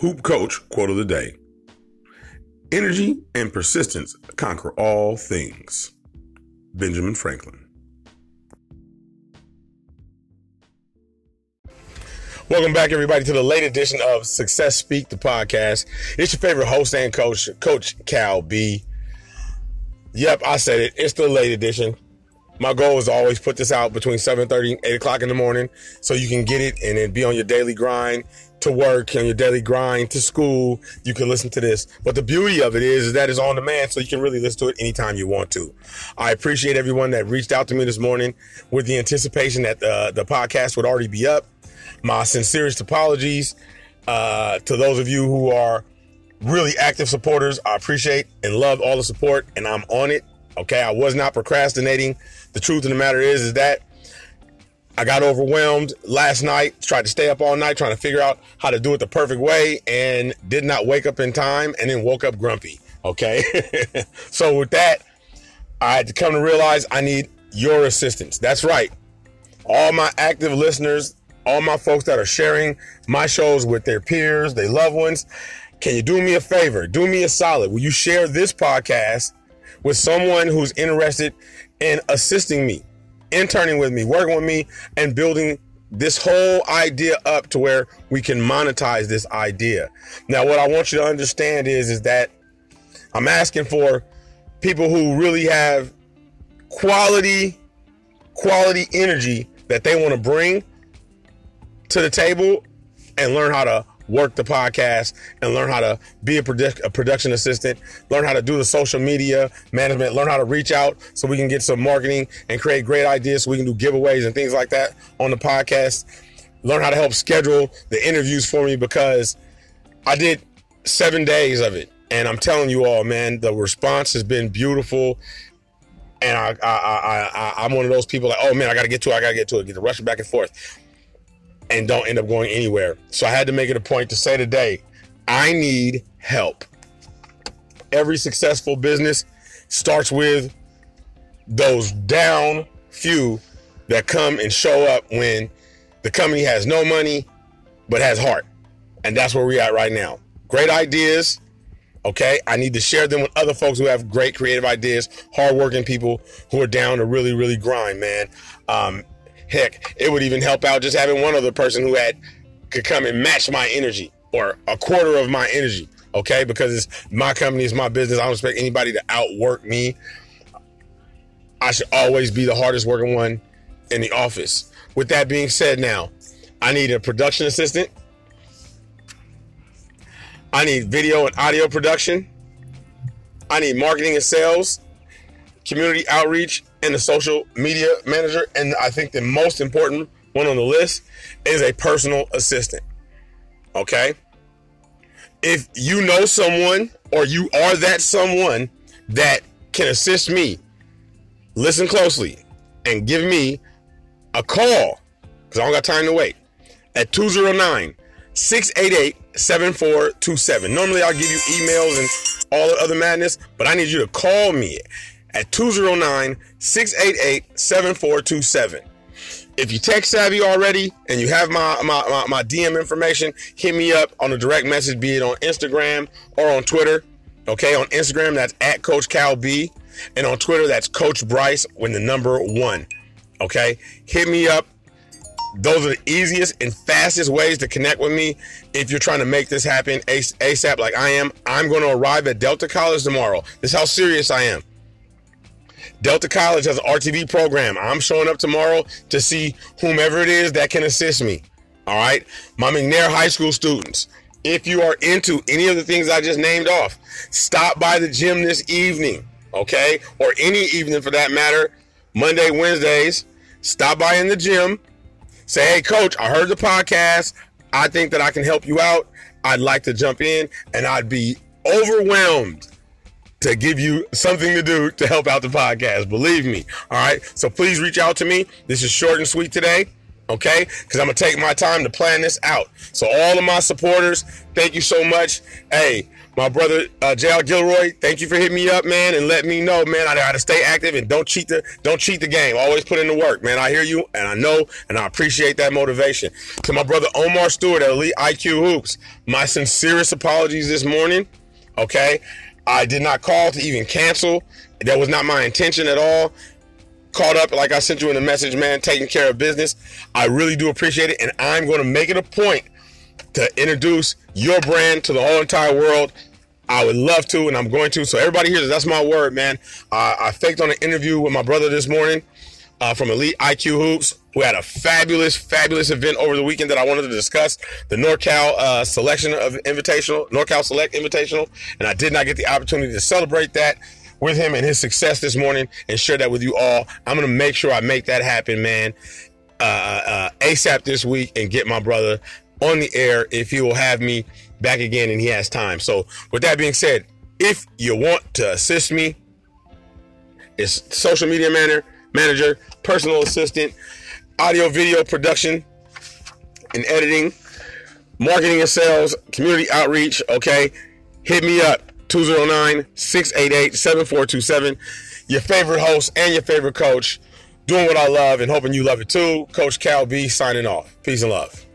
Hoop Coach quote of the day Energy and persistence conquer all things. Benjamin Franklin. Welcome back, everybody, to the late edition of Success Speak, the podcast. It's your favorite host and coach, Coach Cal B. Yep, I said it. It's the late edition. My goal is always put this out between 7.30 and 8 o'clock in the morning so you can get it and then be on your daily grind to work, on your daily grind to school. You can listen to this. But the beauty of it is, is that it's on demand so you can really listen to it anytime you want to. I appreciate everyone that reached out to me this morning with the anticipation that uh, the podcast would already be up. My sincerest apologies uh, to those of you who are really active supporters. I appreciate and love all the support and I'm on it. Okay. I was not procrastinating. The truth of the matter is, is that I got overwhelmed last night, tried to stay up all night trying to figure out how to do it the perfect way and did not wake up in time and then woke up grumpy. Okay. so with that, I had to come to realize I need your assistance. That's right. All my active listeners, all my folks that are sharing my shows with their peers, their loved ones, can you do me a favor? Do me a solid. Will you share this podcast with someone who's interested in assisting me, interning with me, working with me, and building this whole idea up to where we can monetize this idea. Now, what I want you to understand is, is that I'm asking for people who really have quality, quality energy that they want to bring to the table and learn how to work the podcast and learn how to be a, produ- a, production assistant, learn how to do the social media management, learn how to reach out so we can get some marketing and create great ideas so we can do giveaways and things like that on the podcast. Learn how to help schedule the interviews for me because I did seven days of it. And I'm telling you all, man, the response has been beautiful. And I, I, I, I, I'm one of those people like, oh man, I got to get to it. I got to get to it. Get the rushing back and forth and don't end up going anywhere. So I had to make it a point to say today, I need help. Every successful business starts with those down few that come and show up when the company has no money but has heart. And that's where we're at right now. Great ideas. Okay. I need to share them with other folks who have great creative ideas, hardworking people who are down to really, really grind, man. Um, Heck, it would even help out just having one other person who had could come and match my energy or a quarter of my energy. Okay, because it's my company, it's my business. I don't expect anybody to outwork me. I should always be the hardest working one in the office. With that being said, now I need a production assistant. I need video and audio production. I need marketing and sales, community outreach, and the social media manager. And I think the most important one on the list is a personal assistant. Okay. If you know someone or you are that someone that can assist me, listen closely and give me a call because I don't got time to wait at 209 688 7427. Normally I'll give you emails and all the other madness, but I need you to call me at 209 688 7427. If you tech savvy already and you have my, my, my, my, DM information, hit me up on a direct message, be it on Instagram or on Twitter. Okay, on Instagram, that's at Coach Cal B. And on Twitter, that's Coach Bryce when the number one. Okay, hit me up. Those are the easiest and fastest ways to connect with me if you're trying to make this happen ASAP, like I am. I'm going to arrive at Delta College tomorrow. This is how serious I am. Delta College has an RTV program. I'm showing up tomorrow to see whomever it is that can assist me. All right. My McNair High School students, if you are into any of the things I just named off, stop by the gym this evening. Okay. Or any evening for that matter. Monday, Wednesdays. Stop by in the gym. Say, hey, coach, I heard the podcast. I think that I can help you out. I'd like to jump in and I'd be overwhelmed to give you something to do to help out the podcast. Believe me. All right. So please reach out to me. This is short and sweet today. Okay. Because I'm going to take my time to plan this out. So, all of my supporters, thank you so much. Hey, My brother uh, JL Gilroy, thank you for hitting me up, man, and let me know, man. I gotta stay active and don't cheat the don't cheat the game. Always put in the work, man. I hear you and I know and I appreciate that motivation. To my brother Omar Stewart at Elite IQ Hoops, my sincerest apologies this morning. Okay, I did not call to even cancel. That was not my intention at all. Caught up, like I sent you in the message, man, taking care of business. I really do appreciate it, and I'm going to make it a point to introduce your brand to the whole entire world. I would love to, and I'm going to. So everybody here, that's my word, man. Uh, I faked on an interview with my brother this morning uh, from Elite IQ Hoops, who had a fabulous, fabulous event over the weekend that I wanted to discuss. The NorCal uh, selection of Invitational, NorCal Select Invitational, and I did not get the opportunity to celebrate that with him and his success this morning and share that with you all. I'm to make sure I make that happen, man, uh, uh, ASAP this week and get my brother on the air if he will have me back again and he has time. So, with that being said, if you want to assist me, it's social media manager, manager, personal assistant, audio video production and editing, marketing and sales, community outreach, okay? Hit me up 209-688-7427. Your favorite host and your favorite coach doing what I love and hoping you love it too. Coach Cal B signing off. Peace and love.